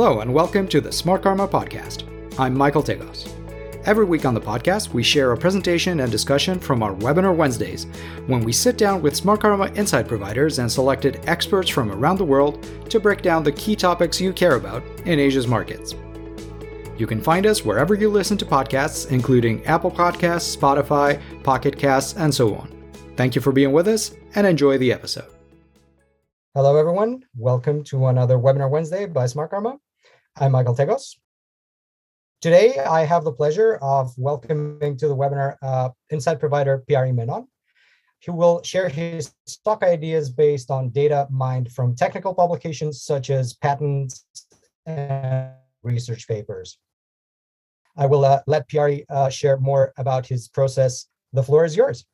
Hello, and welcome to the Smart Karma Podcast. I'm Michael Tegos. Every week on the podcast, we share a presentation and discussion from our Webinar Wednesdays, when we sit down with Smart Karma insight providers and selected experts from around the world to break down the key topics you care about in Asia's markets. You can find us wherever you listen to podcasts, including Apple Podcasts, Spotify, Pocket Casts, and so on. Thank you for being with us, and enjoy the episode. Hello, everyone. Welcome to another Webinar Wednesday by Smart Karma. I'm Michael Tegos. Today, I have the pleasure of welcoming to the webinar uh, insight provider Pyari Menon, who will share his stock ideas based on data mined from technical publications such as patents and research papers. I will uh, let PRE uh, share more about his process. The floor is yours.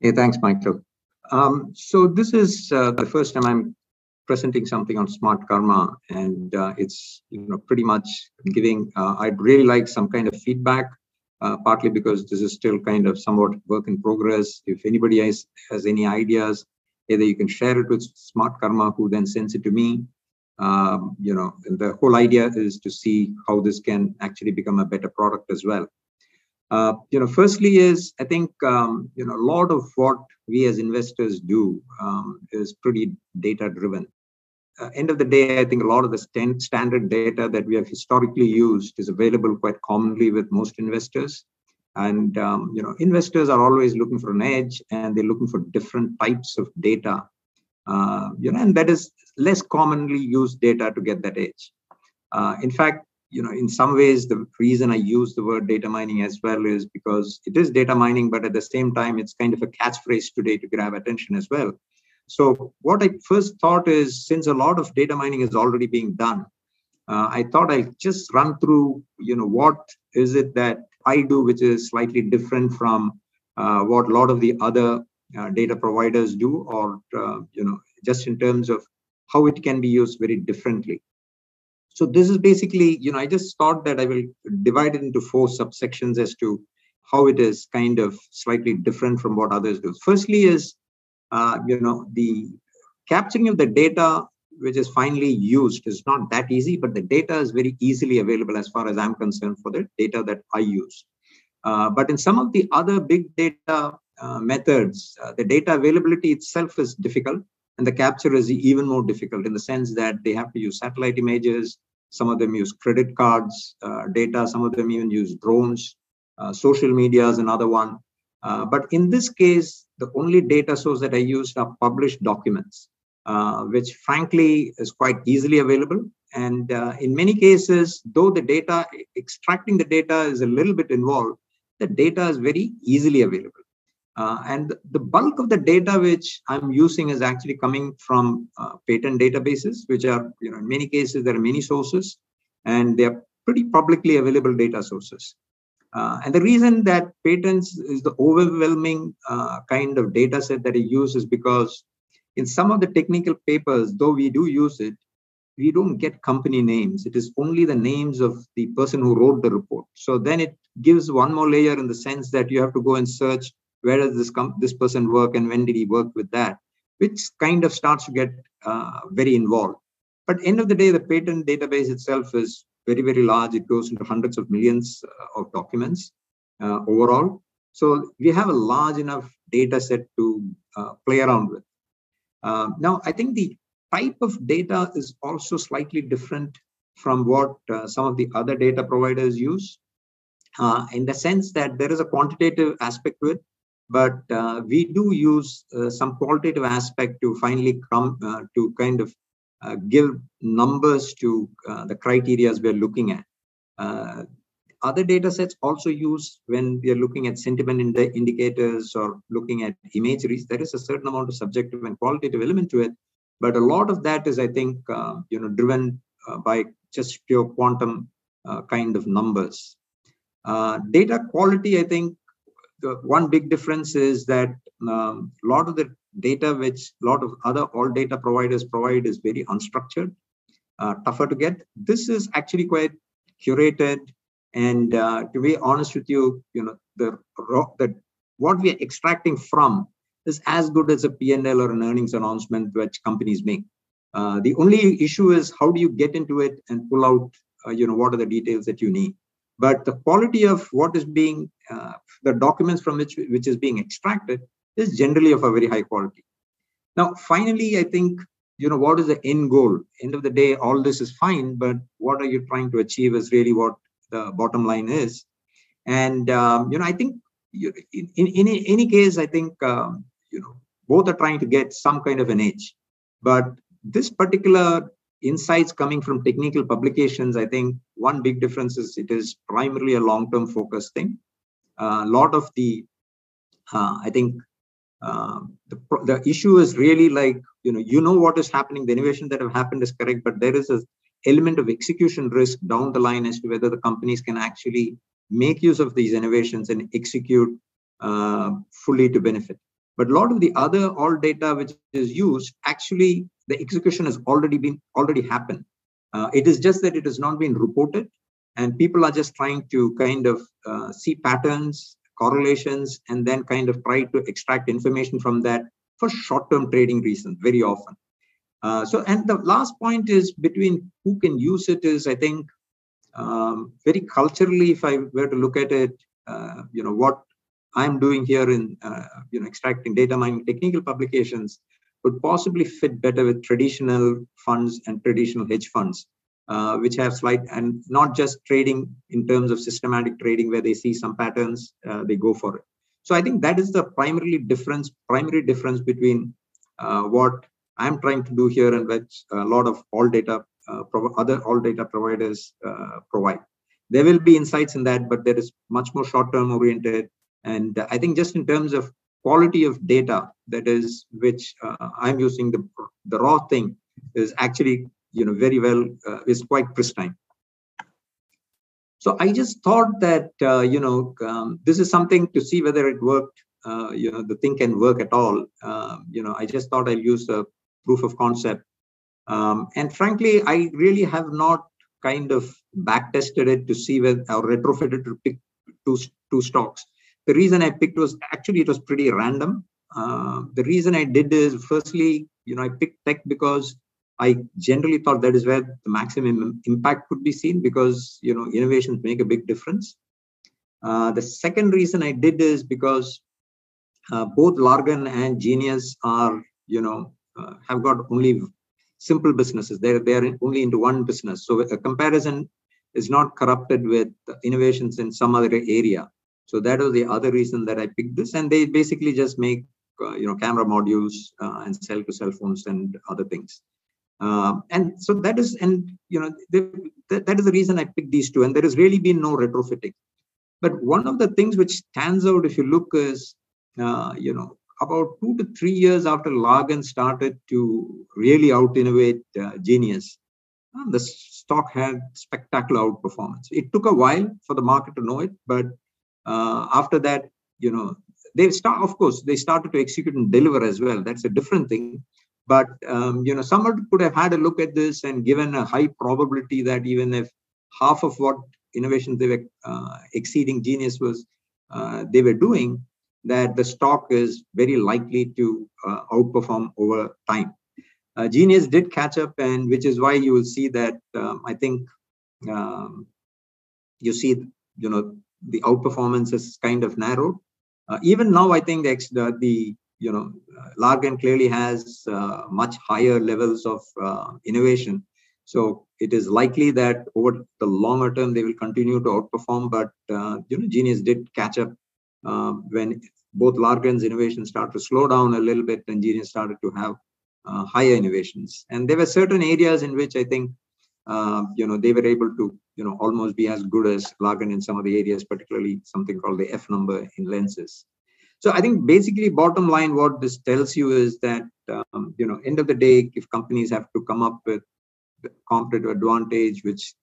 Hey, thanks, Michael. Um, so this is uh, the first time I'm presenting something on smart karma, and uh, it's you know pretty much giving. Uh, I'd really like some kind of feedback, uh, partly because this is still kind of somewhat work in progress. If anybody has, has any ideas, either you can share it with smart karma, who then sends it to me. Um, you know, the whole idea is to see how this can actually become a better product as well. Uh, you know, firstly is I think um, you know a lot of what we as investors do um, is pretty data driven. Uh, end of the day, I think a lot of the st- standard data that we have historically used is available quite commonly with most investors. And um, you know, investors are always looking for an edge, and they're looking for different types of data. Uh, you know, and that is less commonly used data to get that edge. Uh, in fact, you know in some ways the reason i use the word data mining as well is because it is data mining but at the same time it's kind of a catchphrase today to grab attention as well so what i first thought is since a lot of data mining is already being done uh, i thought i'll just run through you know what is it that i do which is slightly different from uh, what a lot of the other uh, data providers do or uh, you know just in terms of how it can be used very differently so this is basically, you know, I just thought that I will divide it into four subsections as to how it is kind of slightly different from what others do. Firstly is, uh, you know, the capturing of the data which is finally used is not that easy, but the data is very easily available as far as I'm concerned for the data that I use. Uh, but in some of the other big data uh, methods, uh, the data availability itself is difficult, and the capture is even more difficult in the sense that they have to use satellite images, some of them use credit cards uh, data. Some of them even use drones. Uh, social media is another one. Uh, but in this case, the only data source that I used are published documents, uh, which frankly is quite easily available. And uh, in many cases, though the data, extracting the data is a little bit involved, the data is very easily available. Uh, and the bulk of the data which I'm using is actually coming from uh, patent databases, which are, you know, in many cases, there are many sources and they're pretty publicly available data sources. Uh, and the reason that patents is the overwhelming uh, kind of data set that I use is because in some of the technical papers, though we do use it, we don't get company names. It is only the names of the person who wrote the report. So then it gives one more layer in the sense that you have to go and search where does this com- this person work and when did he work with that which kind of starts to get uh, very involved but end of the day the patent database itself is very very large. It goes into hundreds of millions uh, of documents uh, overall. So we have a large enough data set to uh, play around with. Uh, now i think the type of data is also slightly different from what uh, some of the other data providers use in the sense that there is a quantitative aspect to it but uh, we do use uh, some qualitative aspect to finally come uh, to kind of uh, give numbers to uh, the criteria we're looking at. Uh, other data sets also use when we are looking at sentiment ind- indicators or looking at imageries. There is a certain amount of subjective and qualitative element to it, but a lot of that is, I think, you know, driven by just pure quantum kind of numbers. data quality, I think, the one big difference is that um, a lot of the data which a lot of other all data providers provide is very unstructured, uh, tougher to get. This is actually quite curated, and uh, to be honest with you, you know the the what we are extracting from is as good as a P&L or an earnings announcement which companies make. Uh, the only issue is how do you get into it and pull out, uh, you know, what are the details that you need. But the quality of what is being, uh, the documents from which which is being extracted is generally of a very high quality. Now, finally, I think you know what is the end goal. End of the day, all this is fine, but what are you trying to achieve is really what the bottom line is. And um, you know, I think in, in, in any case, I think um, you know both are trying to get some kind of an edge. But this particular insights coming from technical publications, I think one big difference is it is primarily a long-term focus thing. A uh, lot of the, uh, I think, uh, the the issue is really like you know you know what is happening. The innovation that have happened is correct, but there is a element of execution risk down the line as to whether the companies can actually make use of these innovations and execute uh, fully to benefit. But a lot of the other all data which is used, actually the execution has already been already happened. Uh, it is just that it has not been reported, and people are just trying to kind of uh, see patterns, correlations, and then kind of try to extract information from that for short-term trading reasons very often. Uh, so, and the last point is between who can use it is, I think, um, very culturally, if I were to look at it, uh, you know, what I'm doing here in, uh, you know, extracting data mining technical publications would possibly fit better with traditional funds and traditional hedge funds, uh, which have slight and not just trading in terms of systematic trading where they see some patterns, uh, they go for it. So I think that is the primarily difference, primary difference between uh, what I'm trying to do here and which a lot of all data uh, other all data providers uh, provide. There will be insights in that, but there is much more short-term oriented. And I think just in terms of quality of data, that is which uh, I'm using the the raw thing is actually you know very well uh, is quite pristine. So I just thought that uh, you know um, this is something to see whether it worked. Uh, you know the thing can work at all. Um, you know I just thought I'll use a proof of concept um, and frankly, I really have not kind of back tested it to see whether or retrofitted to pick two, two stocks. The reason I picked was actually it was pretty random. Uh, the reason I did is firstly, you know, I picked tech because I generally thought that is where the maximum impact could be seen because you know innovations make a big difference. Uh, the second reason I did is because uh, both Largan and Genius are you know uh, have got only simple businesses. They're they're only into one business. So a comparison is not corrupted with innovations in some other area. So that was the other reason that I picked this. And they basically just make uh, you know camera modules uh, and sell to cell phones and other things. Uh, and so that is and you know that, is the reason I picked these two. And there has really been no retrofitting. But one of the things which stands out if you look is uh, you know about two to three years after Largan started to really out innovate uh, Genius, uh, the stock had spectacular outperformance. It took a while for the market to know it, but uh, after that, you know, they start. Of course, they started to execute and deliver as well. That's a different thing. But um, you know, someone could have had a look at this and given a high probability that even if half of what innovations they were uh, exceeding Genius was uh, they were doing, that the stock is very likely to uh, outperform over time. Uh, Genius did catch up, and which is why you will see that um, I think um, you see, you know, the outperformance is kind of narrowed. Uh, even now, I think the, the you know, Largan clearly has uh, much higher levels of uh, innovation. So it is likely that over the longer term they will continue to outperform. But uh, you know, Genius did catch up uh, when both Largan's innovations started to slow down a little bit and Genius started to have uh, higher innovations. And there were certain areas in which I think, uh, you know, they were able to, you know, almost be as good as Largan in some of the areas, particularly something called the F number in lenses. So I think basically bottom line, what this tells you is that, um, you know, end of the day, if companies have to come up with competitive advantage, which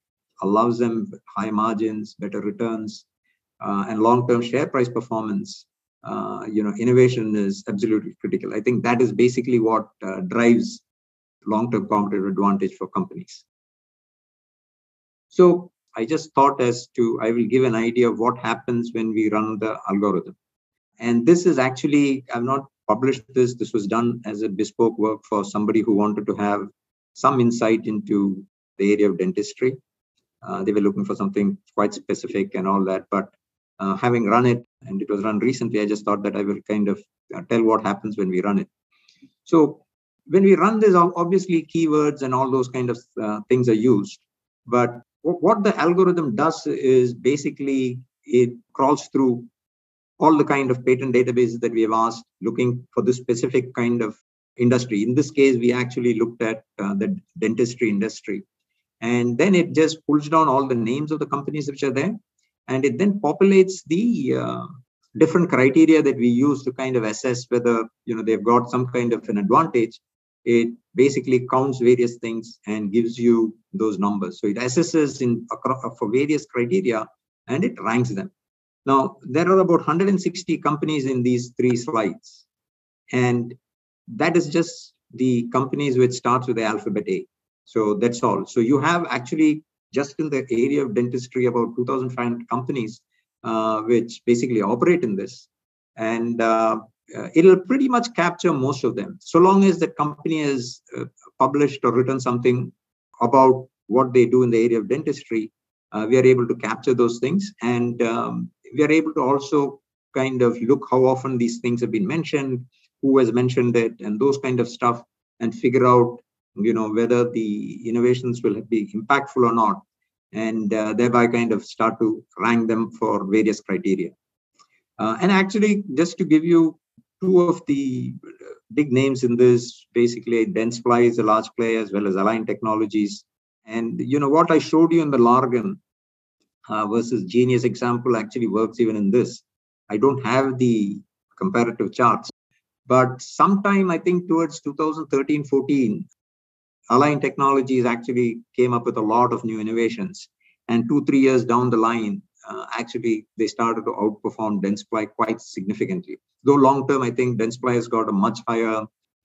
allows them high margins, better returns, uh, and long-term share price performance, uh, you know, innovation is absolutely critical. I think that is basically what uh, drives long-term competitive advantage for companies. So I just thought as to, I will give an idea of what happens when we run the algorithm. And this is actually, I've not published this. This was done as a bespoke work for somebody who wanted to have some insight into the area of dentistry. Uh, they were looking for something quite specific and all that. But uh, having run it, and it was run recently, I just thought that I will kind of uh, tell what happens when we run it. So when we run this, obviously keywords and all those kind of uh, things are used. But what the algorithm does is basically it crawls through all the kind of patent databases that we have asked, looking for this specific kind of industry. In this case, we actually looked at uh, the dentistry industry. And then it just pulls down all the names of the companies which are there. And it then populates the uh, different criteria that we use to kind of assess whether you know they've got some kind of an advantage. It basically counts various things and gives you those numbers. So it assesses in for various criteria and it ranks them. Now there are about 160 companies in these three slides, and that is just the companies which starts with the alphabet A. So that's all. So you have actually just in the area of dentistry about 2,500 companies uh, which basically operate in this, and uh, uh, it'll pretty much capture most of them. So long as the company has uh, published or written something about what they do in the area of dentistry, uh, we are able to capture those things, and um, we are able to also kind of look how often these things have been mentioned who has mentioned it and those kind of stuff and figure out you know whether the innovations will be impactful or not and uh, thereby kind of start to rank them for various criteria. Uh, and actually just to give you two of the big names in this basically dentsply is a large player as well as align technologies. And you know what i showed you in the largan uh, versus genius example actually works even in this i don't have the comparative charts but sometime, I think towards 2013 14, Align Technologies actually came up with a lot of new innovations. And two, three years down the line, uh, actually, they started to outperform Dentsply quite significantly. Though long term, I think Dentsply has got a much higher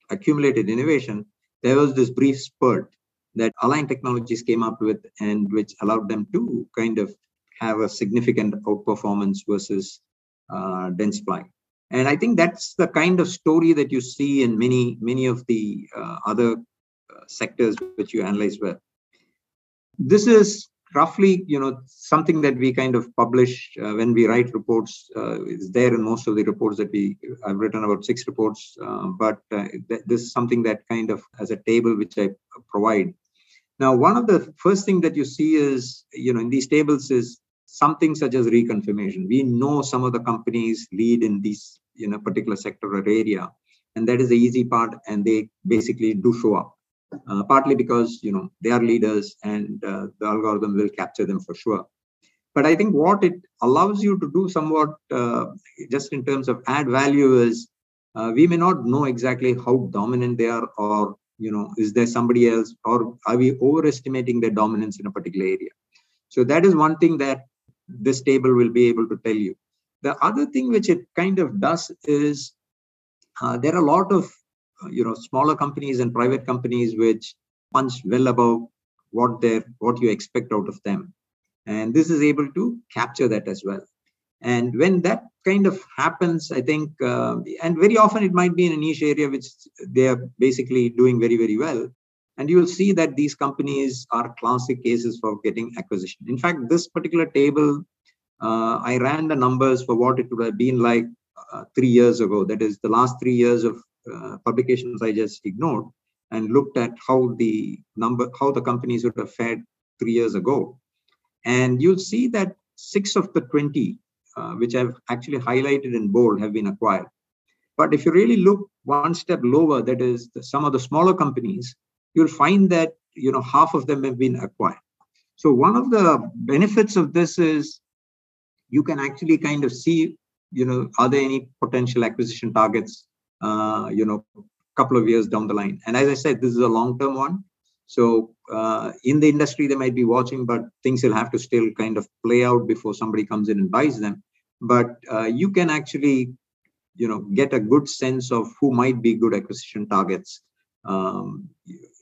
accumulated innovation. There was this brief spurt that Align Technologies came up with and which allowed them to kind of have a significant outperformance versus uh, Dentsply and i think that's the kind of story that you see in many many of the uh, other uh, sectors which you analyze well this is roughly you know something that we kind of publish uh, when we write reports uh, is there in most of the reports that we i've written about six reports uh, but uh, th- this is something that kind of as a table which i provide. Now one of the first thing that you see is you know in these tables is something such as reconfirmation. We know some of the companies lead in these in a particular sector or area and that is the easy part and they basically do show up. Uh, partly because you know they are leaders and uh, the algorithm will capture them for sure. But i think what it allows you to do somewhat uh, just in terms of add value is uh, we may not know exactly how dominant they are or you know is there somebody else or are we overestimating their dominance in a particular area? So that is one thing that this table will be able to tell you. The other thing which it kind of does is uh, there are a lot of uh, you know smaller companies and private companies which punch well above what they what you expect out of them. And this is able to capture that as well. And when that kind of happens i think uh, and very often it might be in a niche area which they are basically doing very very well and you will see that these companies are classic cases for getting acquisition in fact this particular table uh, I ran the numbers for what it would have been like uh, three years ago. That is the last three years of uh, publications I just ignored and looked at how the number, how the companies would have fared three years ago. And you'll see that six of the 20, uh, which I've actually highlighted in bold, have been acquired. But if you really look one step lower, that is the, some of the smaller companies, you'll find that you know half of them have been acquired. So one of the benefits of this is you can actually kind of see, you know, are there any potential acquisition targets, uh, you know, a couple of years down the line. And as I said, this is a long-term one. So uh, in the industry, they might be watching, but things will have to still kind of play out before somebody comes in and buys them. But uh, you can actually, you know, get a good sense of who might be good acquisition targets um,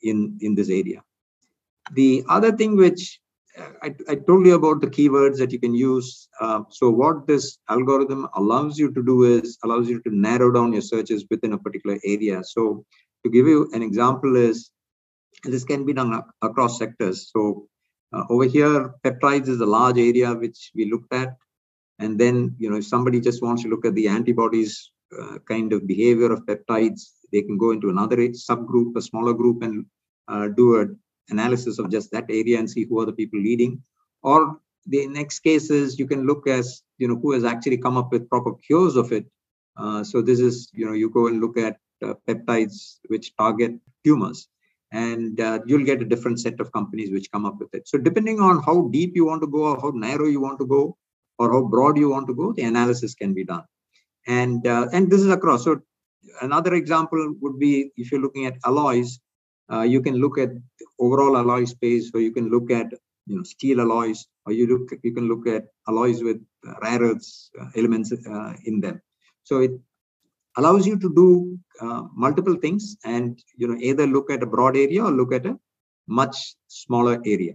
in in this area. The other thing which I, I, told you about the keywords that you can use. Uh, so what this algorithm allows you to do is allows you to narrow down your searches within a particular area. So to give you an example is this can be done across sectors. So uh, over here, peptides is a large area which we looked at. And then, you know, if somebody just wants to look at the antibodies uh, kind of behavior of peptides, they can go into another subgroup, a smaller group, and uh, do an analysis of just that area and see who are the people leading. Or the next case is you can look as, you know, who has actually come up with proper cures of it. Uh, so this is, you know, you go and look at uh, peptides which target tumors and uh, you'll get a different set of companies which come up with it. So depending on how deep you want to go or how narrow you want to go or how broad you want to go, the analysis can be done. And, uh, and this is across. So another example would be if you're looking at alloys, uh, you can look at overall alloy space, or you can look at you know steel alloys, or you look you can look at alloys with rare earths uh, elements uh, in them. So it allows you to do uh, multiple things and you know either look at a broad area or look at a much smaller area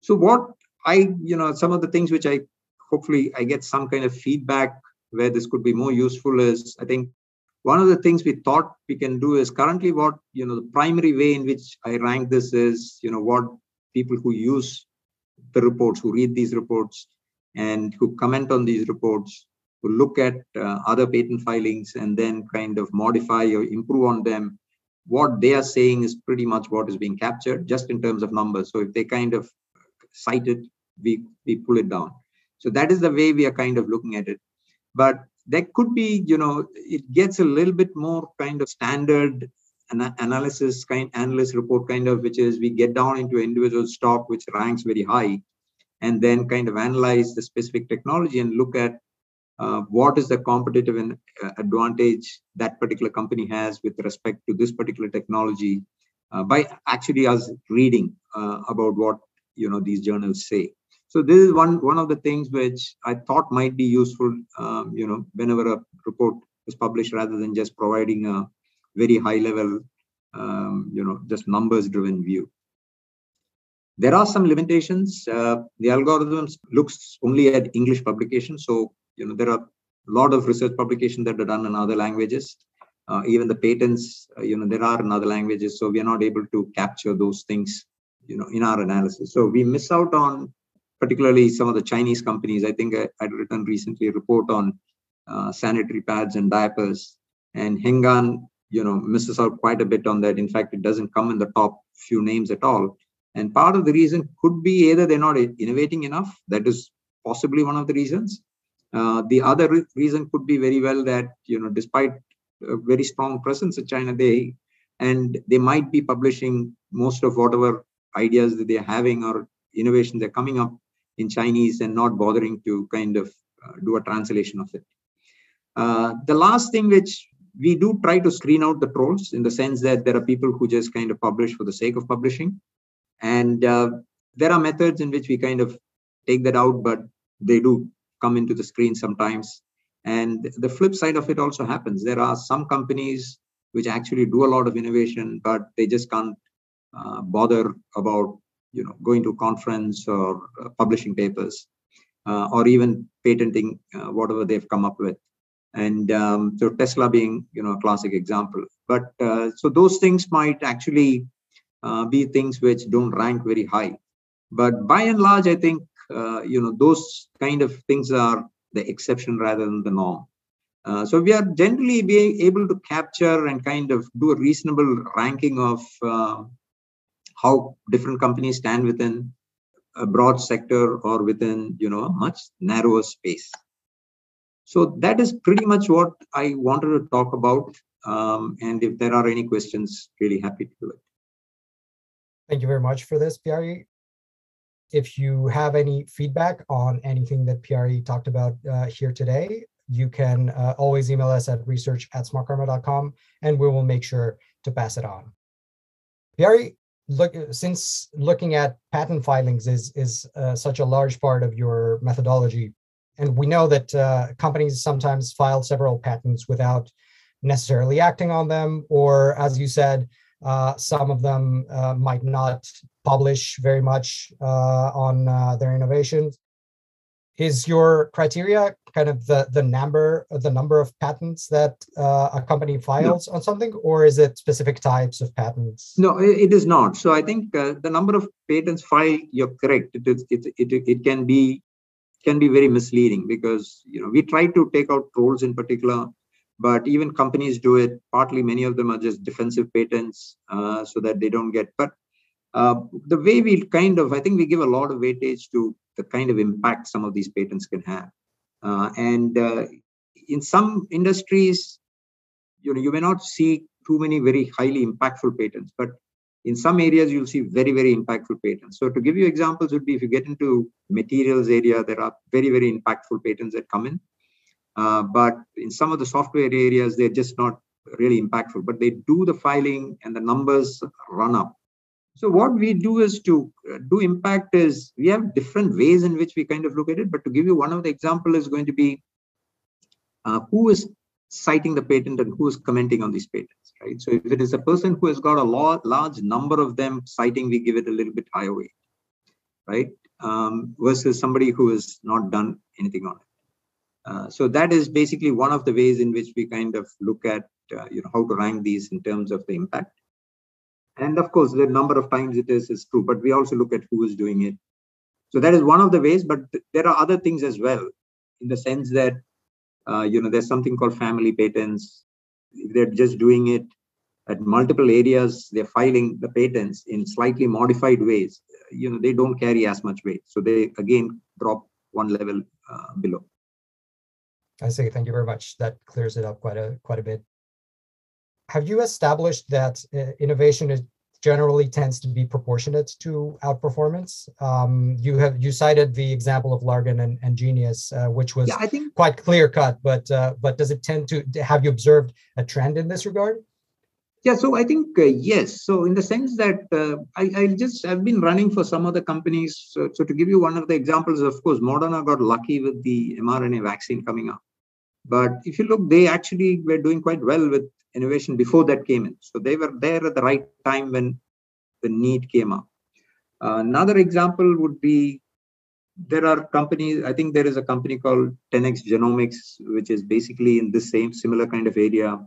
so what i you know some of the things which i hopefully i get some kind of feedback where this could be more useful is i think one of the things we thought we can do is currently what you know the primary way in which i rank this is you know what people who use the reports who read these reports and who comment on these reports who look at uh, other patent filings and then kind of modify or improve on them. What they are saying is pretty much what is being captured just in terms of numbers. So if they kind of cite it we we pull it down. So that is the way we are kind of looking at it but there could be you know it gets a little bit more kind of standard an- analysis kind analyst report kind of which is we get down into individual stock which ranks very high and then kind of analyze the specific technology and look at uh, what is the competitive uh, advantage that particular company has with respect to this particular technology uh, by actually us reading uh, about what you know these journals say so this is one one of the things which i thought might be useful um, you know whenever a report is published rather than just providing a very high level um, you know just numbers driven view. There are some limitations. Uh, the algorithms looks only at english publications so you know there are a lot of research publications that are done in other languages. Uh, even the patents uh, you know there are in other languages. So we are not able to capture those things you know in our analysis. So we miss out on particularly some of the chinese companies. I think i had written recently a report on uh, sanitary pads and diapers. And hengan you know misses out quite a bit on that. In fact it doesn't come in the top few names at all. And part of the reason could be either they're not innovating enough. That is possibly one of the reasons. Uh, the other re- reason could be very well that you know, despite a very strong presence in China, they and they might be publishing most of whatever ideas that they're having or innovations they're coming up in Chinese and not bothering to kind of uh, do a translation of it. Uh, the last thing which we do try to screen out the trolls in the sense that there are people who just kind of publish for the sake of publishing. And uh, there are methods in which we kind of take that out, but they do come into the screen sometimes. And the flip side of it also happens. There are some companies which actually do a lot of innovation, but they just can't uh, bother about you know going to conference or uh, publishing papers uh, or even patenting uh, whatever they've come up with. And um, so Tesla being you know a classic example. But uh, so those things might actually uh, be things which don't rank very high. But by and large, I think uh, you know those kind of things are the exception rather than the norm so we are generally being able to capture and kind of do a reasonable ranking of how different companies stand within a broad sector or within you know a much narrower space. So that is pretty much what i wanted to talk about um, and if there are any questions really happy to do it. Thank you very much for this Pyari if you have any feedback on anything that Pyari talked about uh, here today, you can uh, always email us at research at smartkarma.com and we will make sure to pass it on. Pyari, look, since looking at patent filings is, is uh, such a large part of your methodology, and we know that uh, companies sometimes file several patents without necessarily acting on them, or as you said, uh, some of them uh, might not publish very much uh, on uh, their innovations. Is your criteria kind of the the number the number of patents that uh, a company files no. on something or is it specific types of patents? No it is not. So i think uh, the number of patents filed you're correct. It, is, it, it, it can be can be very misleading because you know we try to take out trolls in particular but even companies do it. Partly many of them are just defensive patents uh, so that they don't get but uh, the way we kind of i think we give a lot of weightage to the kind of impact some of these patents can have. Uh, and uh, in some industries, you know, you may not see too many very highly impactful patents, but in some areas you'll see very, very impactful patents. So to give you examples would be if you get into materials area, there are very, very impactful patents that come in. Uh, but in some of the software areas, they're just not really impactful, but they do the filing and the numbers run up. So what we do is to uh, do impact is we have different ways in which we kind of look at it. But to give you one of the example is going to be uh, who is citing the patent and who is commenting on these patents, right? So if it is a person who has got a lot, large number of them citing, we give it a little bit higher weight, right? Um, versus somebody who has not done anything on it. Uh, so that is basically one of the ways in which we kind of look at uh, you know how to rank these in terms of the impact and of course, the number of times it is is true, but we also look at who is doing it. So that is one of the ways, but there are other things as well, in the sense that uh, you know there's something called family patents. they're just doing it at multiple areas, they're filing the patents in slightly modified ways. You know they don't carry as much weight, so they again drop one level uh, below. I see. Thank you very much. That clears it up quite a quite a bit have you established that uh, innovation is generally tends to be proportionate to outperformance. Um, you have you cited the example of Largan and, and Genius, uh, which was yeah, think, quite clear cut. But uh, but does it tend to have you observed a trend in this regard? Yeah, so I think uh, yes. So in the sense that uh, I, I just I've been running for some other companies. So, so to give you one of the examples, of course, Moderna got lucky with the mRNA vaccine coming up. But if you look, they actually were doing quite well with innovation before that came in. So they were there at the right time when the need came up. Uh, another example would be there are companies, I think there is a company called 10x Genomics, which is basically in the same similar kind of area.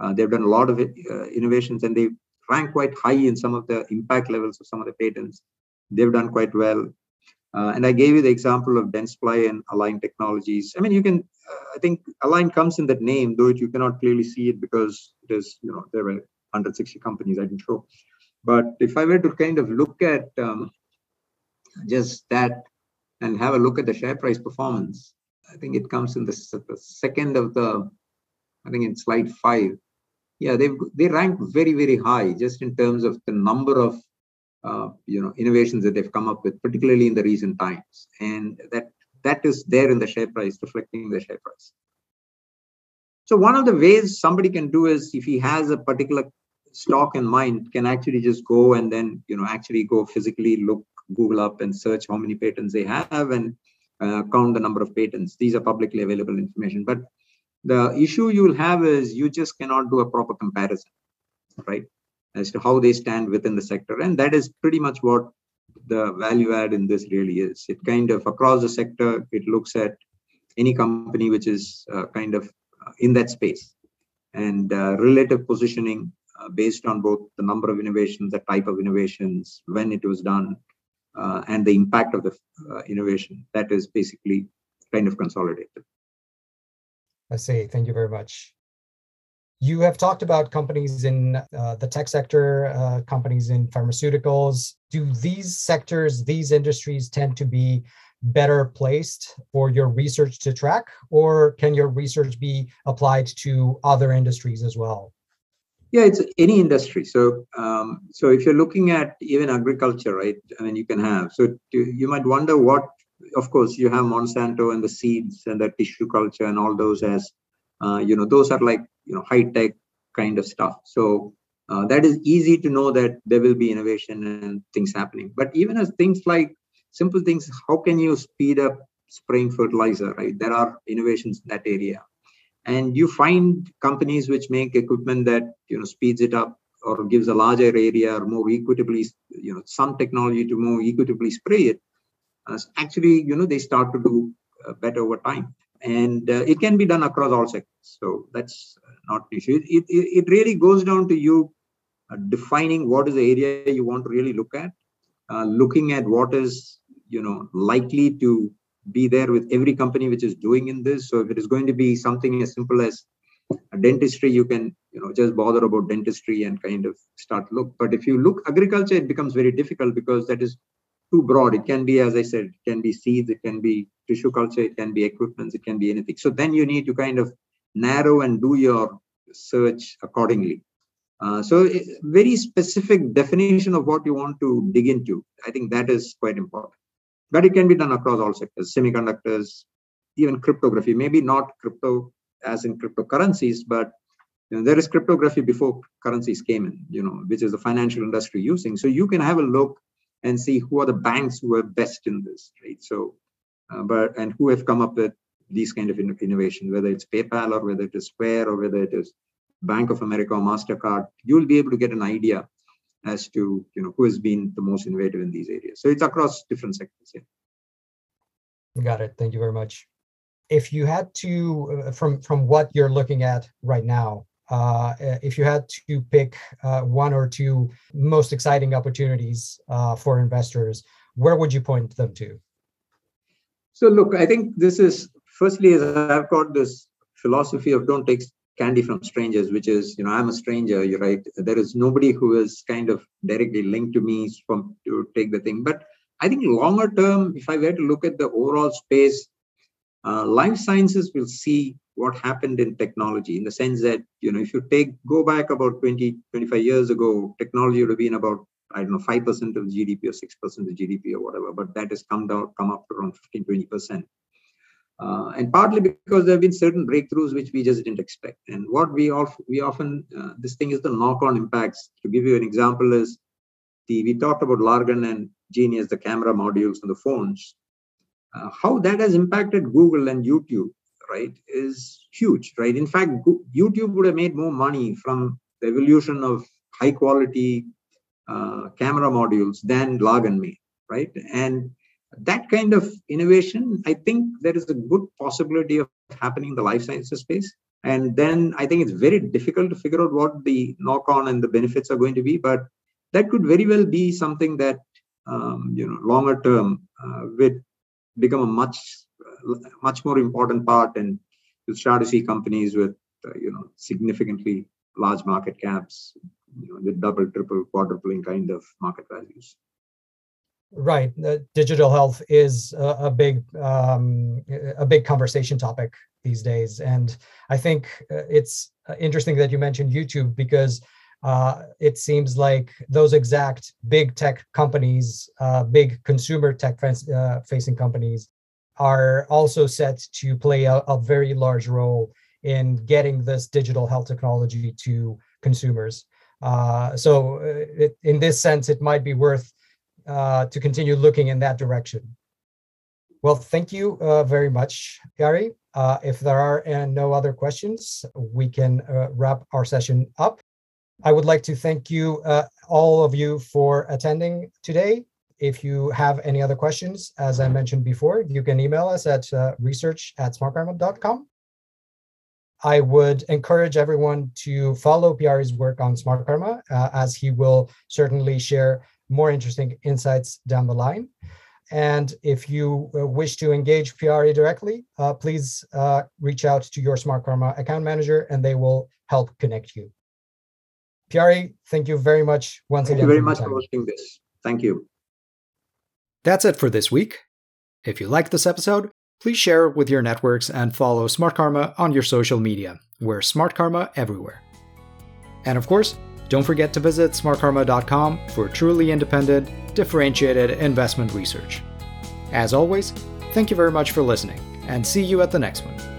Uh, they've done a lot of uh, innovations and they rank quite high in some of the impact levels of some of the patents. They've done quite well. Uh, and I gave you the example of Dentsply and Align Technologies. I mean, you can, uh, I think Align comes in that name, though you cannot clearly see it because it is, you know, there were 160 companies I didn't show. But if I were to kind of look at um, just that and have a look at the share price performance, I think it comes in the, the second of the, I think in slide five. Yeah, they they rank very very high just in terms of the number of uh, you know innovations that they've come up with, particularly in the recent times, and that that is there in the share price, reflecting the share price. So one of the ways somebody can do is if he has a particular stock in mind, can actually just go and then you know actually go physically look Google up and search how many patents they have and uh, count the number of patents. These are publicly available information, but the issue you will have is you just cannot do a proper comparison, right? As to how they stand within the sector. And that is pretty much what the value add in this really is. It kind of across the sector, it looks at any company which is uh, kind of uh, in that space and uh, relative positioning uh, based on both the number of innovations, the type of innovations, when it was done, uh, and the impact of the uh, innovation. That is basically kind of consolidated. I see. Thank you very much. You have talked about companies in uh, the tech sector, uh, companies in pharmaceuticals. Do these sectors, these industries tend to be better placed for your research to track, or can your research be applied to other industries as well? Yeah, it's any industry. So, um, so if you're looking at even agriculture, right? I mean, you can have. So you might wonder what. Of course, you have Monsanto and the seeds and the tissue culture and all those as uh, you know those are like you know high tech kind of stuff. So uh, that is easy to know that there will be innovation and things happening. But even as things like simple things how can you speed up spraying fertilizer right? There are innovations in that area. And you find companies which make equipment that you know speeds it up or gives a larger area or more equitably you know some technology to more equitably spray it uh, actually, you know, they start to do uh, better over time. And uh, it can be done across all sectors. So that's not an issue. It, it, it really goes down to you uh, defining what is the area you want to really look at, uh, looking at what is, you know, likely to be there with every company which is doing in this. So if it is going to be something as simple as dentistry, you can, you know, just bother about dentistry and kind of start look. But if you look agriculture, it becomes very difficult because that is too broad. It can be, as I said, it can be seeds, it can be tissue culture, it can be equipments, it can be anything. So then you need to kind of narrow and do your search accordingly. Uh, so very specific definition of what you want to dig into. I think that is quite important. But it can be done across all sectors, semiconductors, even cryptography. Maybe not crypto as in cryptocurrencies, but you know, there is cryptography before currencies came in, you know, which is the financial industry using. So you can have a look and see who are the banks who are best in this, right? So, uh, but and who have come up with these kind of innovation, whether it's PayPal or whether it is Square or whether it is Bank of America or Mastercard, you'll be able to get an idea as to you know who has been the most innovative in these areas. So it's across different sectors. Yeah. Got it. Thank you very much. If you had to, uh, from from what you're looking at right now, uh, if you had to pick uh, one or two most exciting opportunities uh, for investors, where would you point them to? So, look, I think this is firstly, as I've got this philosophy of don't take candy from strangers, which is, you know, I'm a stranger, you're right. There is nobody who is kind of directly linked to me from to take the thing. But I think longer term, if I were to look at the overall space, uh, life sciences will see what happened in technology in the sense that you know if you take go back about 20 25 years ago technology would have been about i don't know 5% of gdp or 6% of gdp or whatever but that has come down come up around 15 20% uh, and partly because there have been certain breakthroughs which we just didn't expect. And what we all we often uh, this thing is the knock-on impacts. To give you an example is the we talked about largan and Genius the camera modules on the phones. Uh, how that has impacted google and youtube right, is huge, right? In fact, YouTube would have made more money from the evolution of high quality uh, camera modules than Largan made, right? And that kind of innovation, I think there is a good possibility of happening in the life sciences space. And then I think it's very difficult to figure out what the knock on and the benefits are going to be, but that could very well be something that, um, you know, longer term uh, become a much much more important part and you start to see companies with uh, you know significantly large market caps you know with double triple quadrupling kind of market values. Right. Uh, digital health is a, a big um, a big conversation topic these days. And i think uh, it's uh, interesting that you mentioned youtube because uh, it seems like those exact big tech companies, uh, big consumer tech uh, facing companies, are also set to play a, a very large role in getting this digital health technology to consumers. Uh, so, uh, it, in this sense, it might be worth uh, to continue looking in that direction. Well, thank you uh, very much, Pyari. Uh, if there are uh, no other questions, we can wrap our session up. I would like to thank you, all of you, for attending today. If you have any other questions, as I mentioned before, you can email us at uh, research at smartkarma.com. I would encourage everyone to follow Pyari's work on Smart Karma, uh, as he will certainly share more interesting insights down the line. And if you uh, wish to engage Pyari directly, uh, please uh, reach out to your Smart Karma account manager and they will help connect you. Pyari, thank you very much once thank again. Thank you very much for hosting this. Thank you. That's it for this week. If you liked this episode, please share it with your networks and follow Smart Karma on your social media. We're Smart Karma everywhere. And of course, don't forget to visit smartkarma.com for truly independent, differentiated investment research. As always, thank you very much for listening, and see you at the next one.